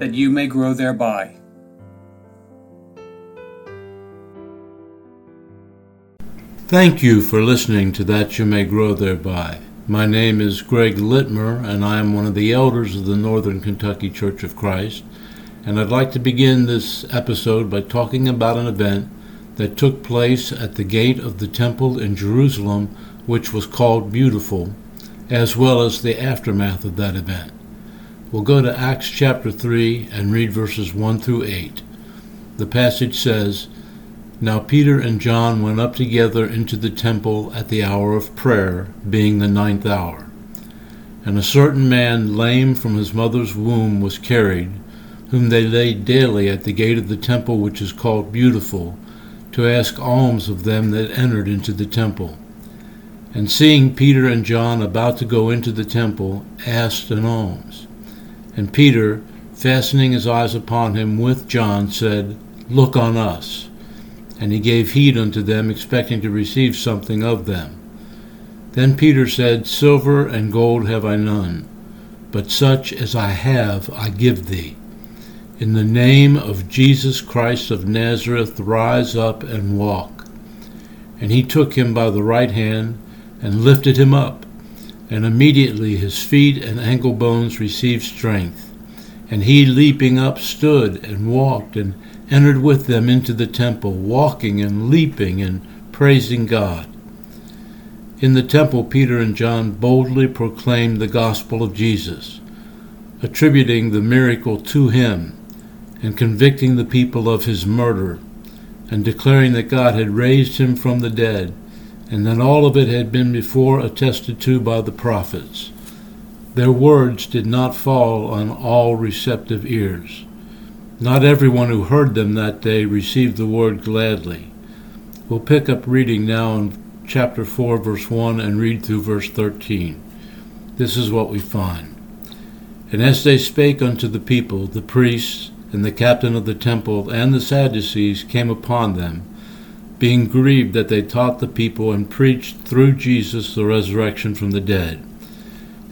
that you may grow thereby. Thank you for listening to That You May Grow Thereby. My name is Greg Litmer, and I am one of the elders of the Northern Kentucky Church of Christ. And I'd like to begin this episode by talking about an event that took place at the gate of the temple in Jerusalem, which was called Beautiful, as well as the aftermath of that event. We'll go to Acts chapter 3 and read verses 1 through 8. The passage says, Now Peter and John went up together into the temple at the hour of prayer, being the ninth hour. And a certain man, lame from his mother's womb, was carried, whom they laid daily at the gate of the temple which is called Beautiful, to ask alms of them that entered into the temple. And seeing Peter and John about to go into the temple, asked an alms. And Peter, fastening his eyes upon him with John, said, Look on us. And he gave heed unto them, expecting to receive something of them. Then Peter said, Silver and gold have I none, but such as I have I give thee. In the name of Jesus Christ of Nazareth, rise up and walk. And he took him by the right hand and lifted him up and immediately his feet and ankle bones received strength. And he, leaping up, stood and walked and entered with them into the temple, walking and leaping and praising God. In the temple, Peter and John boldly proclaimed the gospel of Jesus, attributing the miracle to him and convicting the people of his murder, and declaring that God had raised him from the dead and that all of it had been before attested to by the prophets. Their words did not fall on all receptive ears. Not everyone who heard them that day received the word gladly. We'll pick up reading now in chapter 4, verse 1, and read through verse 13. This is what we find. And as they spake unto the people, the priests and the captain of the temple and the Sadducees came upon them being grieved that they taught the people and preached through Jesus the resurrection from the dead.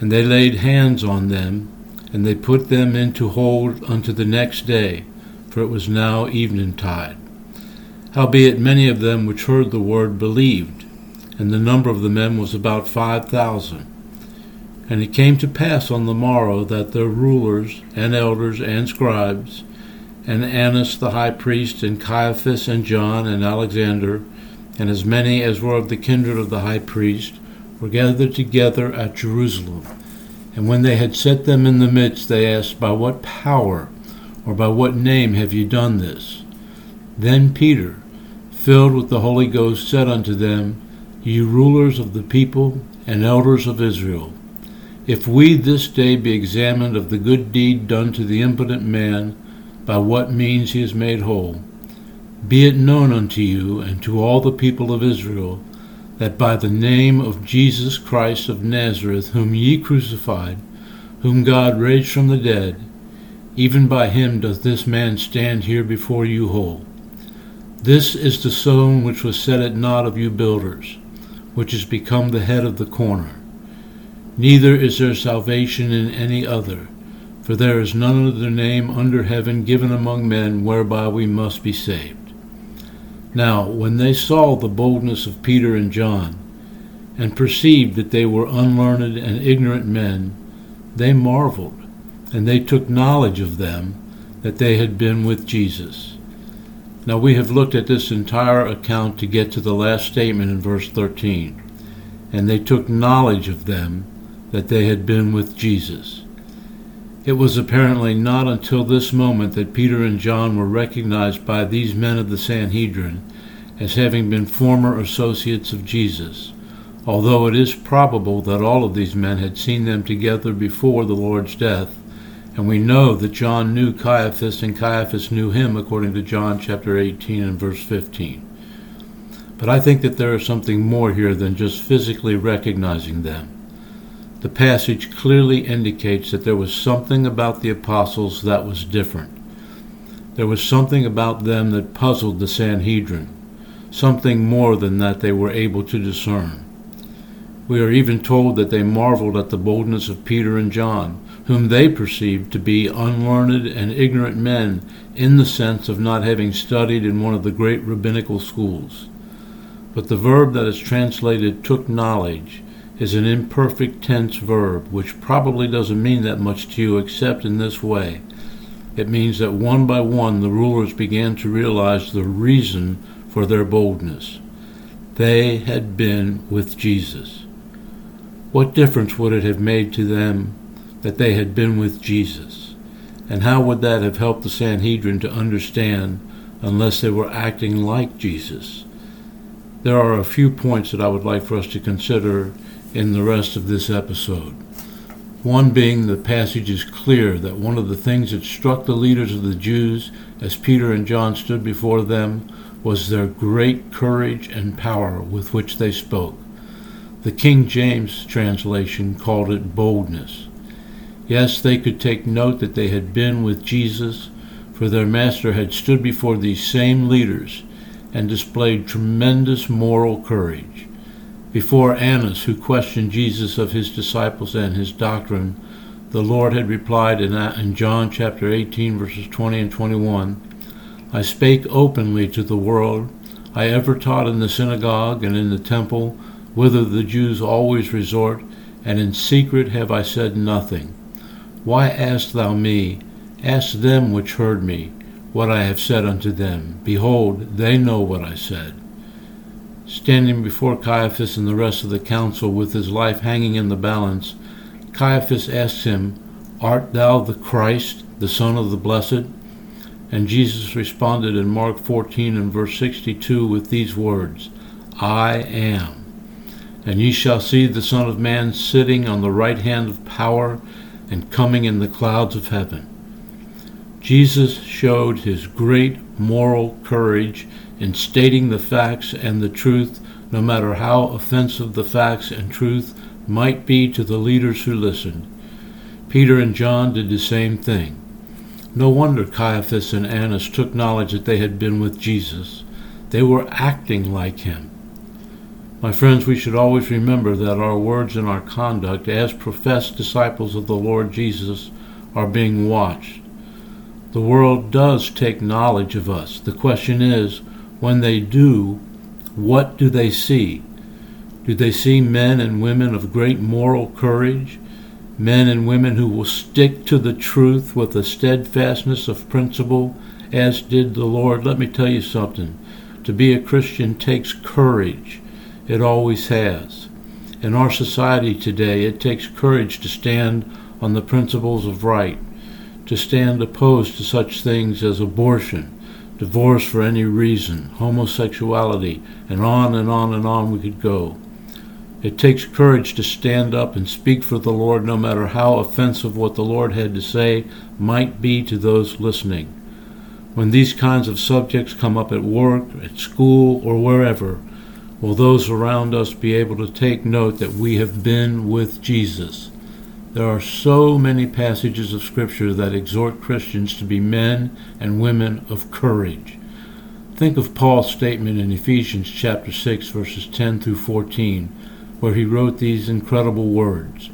And they laid hands on them, and they put them into hold unto the next day, for it was now eventide. Howbeit many of them which heard the word believed, and the number of the men was about five thousand. And it came to pass on the morrow that their rulers and elders and scribes and Annas the high priest, and Caiaphas, and John, and Alexander, and as many as were of the kindred of the high priest, were gathered together at Jerusalem. And when they had set them in the midst, they asked, By what power or by what name have ye done this? Then Peter, filled with the Holy Ghost, said unto them, Ye rulers of the people and elders of Israel, if we this day be examined of the good deed done to the impotent man, by what means he is made whole. Be it known unto you and to all the people of Israel that by the name of Jesus Christ of Nazareth, whom ye crucified, whom God raised from the dead, even by him doth this man stand here before you whole. This is the stone which was set at naught of you builders, which is become the head of the corner. Neither is there salvation in any other for there is none other name under heaven given among men whereby we must be saved. Now, when they saw the boldness of Peter and John, and perceived that they were unlearned and ignorant men, they marveled, and they took knowledge of them that they had been with Jesus. Now we have looked at this entire account to get to the last statement in verse 13. And they took knowledge of them that they had been with Jesus. It was apparently not until this moment that Peter and John were recognized by these men of the Sanhedrin as having been former associates of Jesus, although it is probable that all of these men had seen them together before the Lord's death And we know that John knew Caiaphas and Caiaphas knew him according to John chapter 18 and verse 15. But I think that there is something more here than just physically recognizing them. The passage clearly indicates that there was something about the apostles that was different. There was something about them that puzzled the Sanhedrin, something more than that they were able to discern. We are even told that they marveled at the boldness of Peter and John, whom they perceived to be unlearned and ignorant men in the sense of not having studied in one of the great rabbinical schools. But the verb that is translated took knowledge is an imperfect tense verb, which probably doesn't mean that much to you except in this way. It means that one by one the rulers began to realize the reason for their boldness. They had been with Jesus. What difference would it have made to them that they had been with Jesus? And how would that have helped the Sanhedrin to understand unless they were acting like Jesus? There are a few points that I would like for us to consider in the rest of this episode. One being the passage is clear that one of the things that struck the leaders of the Jews as Peter and John stood before them was their great courage and power with which they spoke. The King James translation called it boldness. Yes, they could take note that they had been with Jesus, for their master had stood before these same leaders and displayed tremendous moral courage. Before Annas, who questioned Jesus of his disciples and his doctrine, the Lord had replied in, uh, in John chapter 18, verses 20 and 21 I spake openly to the world. I ever taught in the synagogue and in the temple, whither the Jews always resort, and in secret have I said nothing. Why askest thou me? Ask them which heard me what I have said unto them. Behold, they know what I said standing before Caiaphas and the rest of the council with his life hanging in the balance, Caiaphas asks him, Art thou the Christ, the Son of the Blessed? And Jesus responded in Mark 14 and verse 62 with these words, I am. And ye shall see the Son of Man sitting on the right hand of power and coming in the clouds of heaven. Jesus showed his great moral courage in stating the facts and the truth, no matter how offensive the facts and truth might be to the leaders who listened. Peter and John did the same thing. No wonder Caiaphas and Annas took knowledge that they had been with Jesus. They were acting like him. My friends, we should always remember that our words and our conduct as professed disciples of the Lord Jesus are being watched. The world does take knowledge of us. The question is, when they do, what do they see? Do they see men and women of great moral courage? Men and women who will stick to the truth with a steadfastness of principle, as did the Lord? Let me tell you something. To be a Christian takes courage. It always has. In our society today, it takes courage to stand on the principles of right, to stand opposed to such things as abortion, divorce for any reason, homosexuality, and on and on and on we could go. It takes courage to stand up and speak for the Lord, no matter how offensive what the Lord had to say might be to those listening. When these kinds of subjects come up at work, at school, or wherever, will those around us be able to take note that we have been with Jesus? There are so many passages of Scripture that exhort Christians to be men and women of courage. Think of Paul's statement in Ephesians chapter 6 verses 10 through 14 where he wrote these incredible words.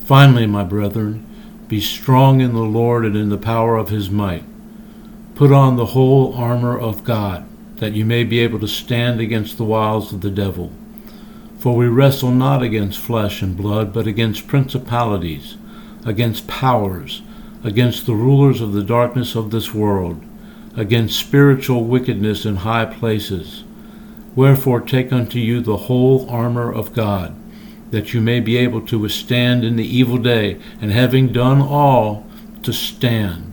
Finally, my brethren, be strong in the Lord and in the power of his might. Put on the whole armor of God, that you may be able to stand against the wiles of the devil. For we wrestle not against flesh and blood, but against principalities, against powers, against the rulers of the darkness of this world, against spiritual wickedness in high places. Wherefore take unto you the whole armor of God, that you may be able to withstand in the evil day, and having done all, to stand.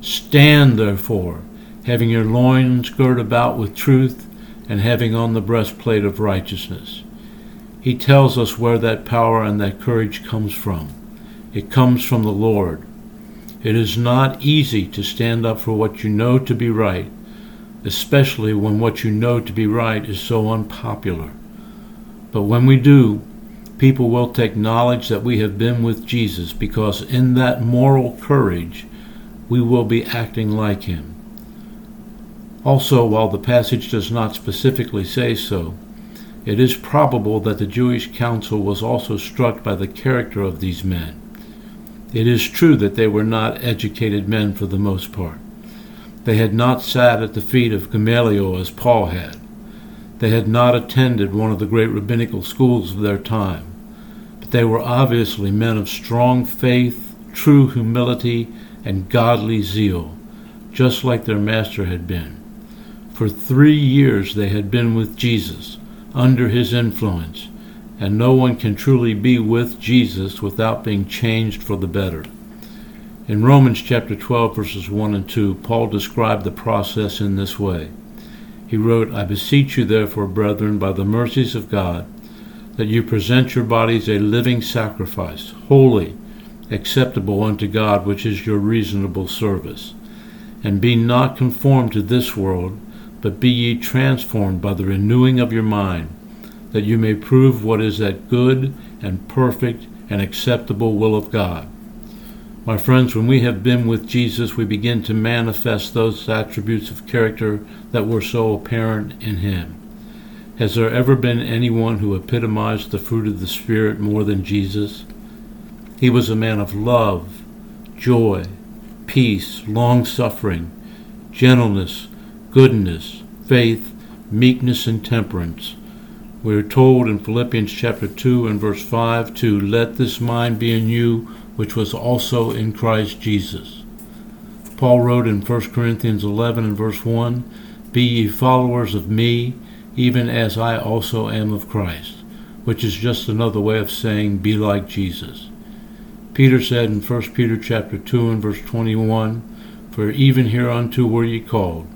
Stand therefore, having your loins girt about with truth, and having on the breastplate of righteousness he tells us where that power and that courage comes from. It comes from the Lord. It is not easy to stand up for what you know to be right, especially when what you know to be right is so unpopular. But when we do, people will take knowledge that we have been with Jesus because in that moral courage, we will be acting like him. Also, while the passage does not specifically say so, it is probable that the Jewish council was also struck by the character of these men. It is true that they were not educated men for the most part. They had not sat at the feet of Gamaliel as Paul had. They had not attended one of the great rabbinical schools of their time. But they were obviously men of strong faith, true humility, and godly zeal, just like their master had been. For three years they had been with Jesus, under his influence, and no one can truly be with Jesus without being changed for the better. In Romans chapter 12, verses 1 and 2, Paul described the process in this way. He wrote, I beseech you, therefore, brethren, by the mercies of God, that you present your bodies a living sacrifice, holy, acceptable unto God, which is your reasonable service. And be not conformed to this world, but be ye transformed by the renewing of your mind, that you may prove what is that good and perfect and acceptable will of God. My friends, when we have been with Jesus, we begin to manifest those attributes of character that were so apparent in him. Has there ever been anyone who epitomized the fruit of the Spirit more than Jesus? He was a man of love, joy, peace, long suffering, gentleness, goodness, faith, meekness, and temperance. We are told in Philippians chapter 2 and verse 5 to let this mind be in you, which was also in Christ Jesus. Paul wrote in 1 Corinthians 11 and verse 1 Be ye followers of me, even as I also am of Christ, which is just another way of saying, Be like Jesus. Peter said in 1 Peter chapter 2 and verse 21, For even hereunto were ye called,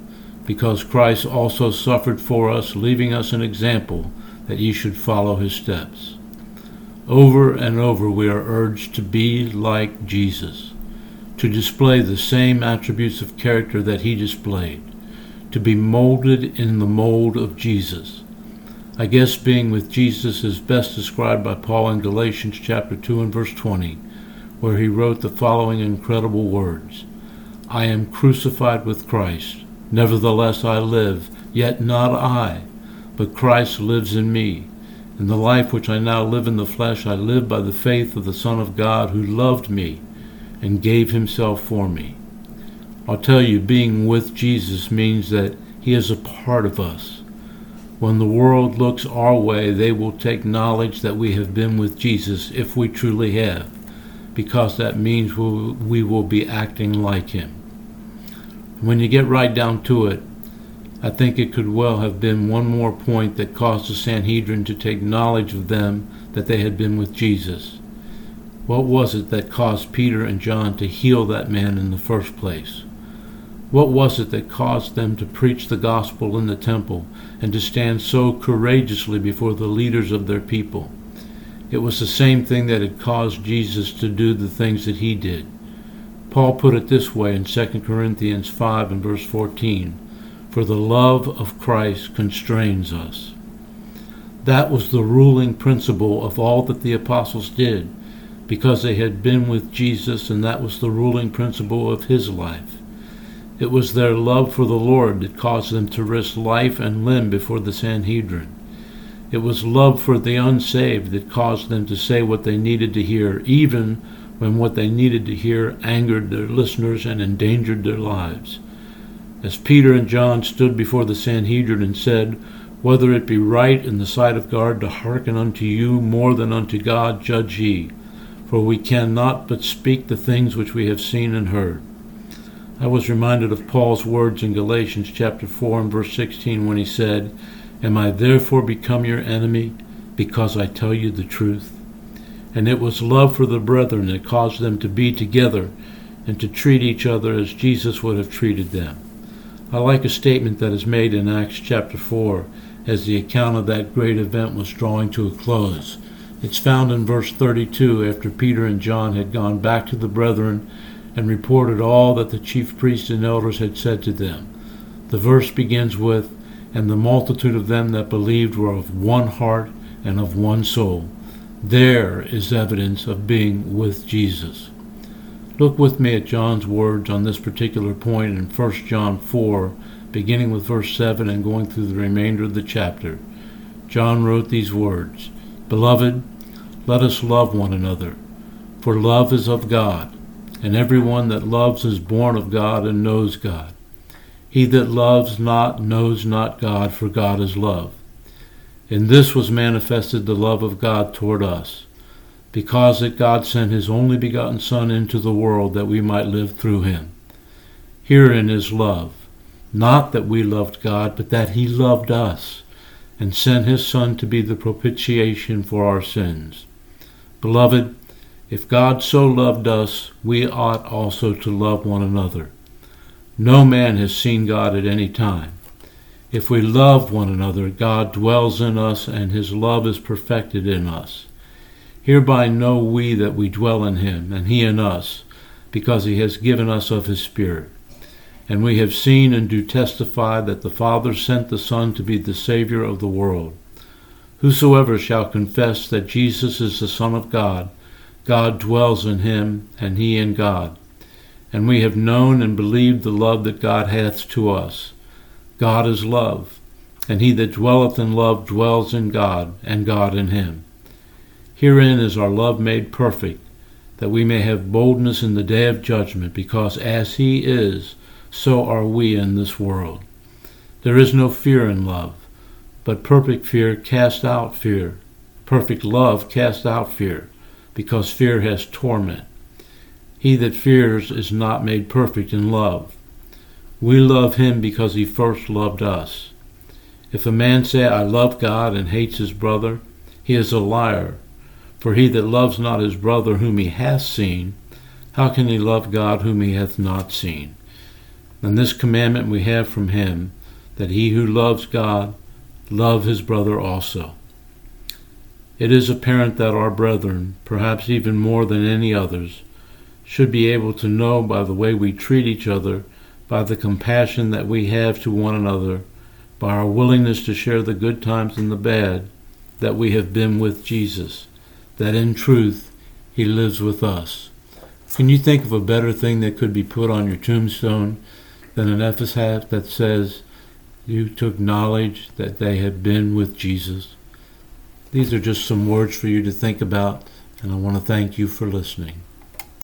because Christ also suffered for us, leaving us an example that ye should follow his steps. Over and over we are urged to be like Jesus, to display the same attributes of character that he displayed, to be molded in the mold of Jesus. I guess being with Jesus is best described by Paul in Galatians chapter 2 and verse 20, where he wrote the following incredible words I am crucified with Christ. Nevertheless I live, yet not I, but Christ lives in me. In the life which I now live in the flesh, I live by the faith of the Son of God who loved me and gave himself for me. I'll tell you, being with Jesus means that he is a part of us. When the world looks our way, they will take knowledge that we have been with Jesus if we truly have, because that means we will be acting like him. When you get right down to it, I think it could well have been one more point that caused the Sanhedrin to take knowledge of them that they had been with Jesus. What was it that caused Peter and John to heal that man in the first place? What was it that caused them to preach the gospel in the temple and to stand so courageously before the leaders of their people? It was the same thing that had caused Jesus to do the things that he did. Paul put it this way in 2 Corinthians 5 and verse 14 For the love of Christ constrains us. That was the ruling principle of all that the apostles did, because they had been with Jesus, and that was the ruling principle of his life. It was their love for the Lord that caused them to risk life and limb before the Sanhedrin. It was love for the unsaved that caused them to say what they needed to hear, even when what they needed to hear angered their listeners and endangered their lives. As Peter and John stood before the Sanhedrin and said, Whether it be right in the sight of God to hearken unto you more than unto God, judge ye, for we cannot but speak the things which we have seen and heard. I was reminded of Paul's words in Galatians chapter 4 and verse 16 when he said, Am I therefore become your enemy because I tell you the truth? And it was love for the brethren that caused them to be together and to treat each other as Jesus would have treated them. I like a statement that is made in Acts chapter 4 as the account of that great event was drawing to a close. It's found in verse 32 after Peter and John had gone back to the brethren and reported all that the chief priests and elders had said to them. The verse begins with, And the multitude of them that believed were of one heart and of one soul. There is evidence of being with Jesus. Look with me at John's words on this particular point in 1 John 4, beginning with verse 7 and going through the remainder of the chapter. John wrote these words Beloved, let us love one another, for love is of God, and everyone that loves is born of God and knows God. He that loves not knows not God, for God is love. In this was manifested the love of God toward us because that God sent his only begotten Son into the world that we might live through him. Herein is love, not that we loved God, but that he loved us, and sent his Son to be the propitiation for our sins. Beloved, if God so loved us, we ought also to love one another. No man has seen God at any time. If we love one another, God dwells in us, and his love is perfected in us. Hereby know we that we dwell in him, and he in us, because he has given us of his Spirit. And we have seen and do testify that the Father sent the Son to be the Savior of the world. Whosoever shall confess that Jesus is the Son of God, God dwells in him, and he in God. And we have known and believed the love that God hath to us. God is love, and he that dwelleth in love dwells in God, and God in him. Herein is our love made perfect, that we may have boldness in the day of judgment, because as He is, so are we in this world. There is no fear in love, but perfect fear casts out fear. Perfect love casts out fear, because fear has torment. He that fears is not made perfect in love. We love him because he first loved us. If a man say, I love God, and hates his brother, he is a liar. For he that loves not his brother whom he hath seen, how can he love God whom he hath not seen? And this commandment we have from him, that he who loves God love his brother also. It is apparent that our brethren, perhaps even more than any others, should be able to know by the way we treat each other, by the compassion that we have to one another, by our willingness to share the good times and the bad, that we have been with Jesus that in truth he lives with us. Can you think of a better thing that could be put on your tombstone than an epitaph that says, You took knowledge that they had been with Jesus? These are just some words for you to think about, and I want to thank you for listening.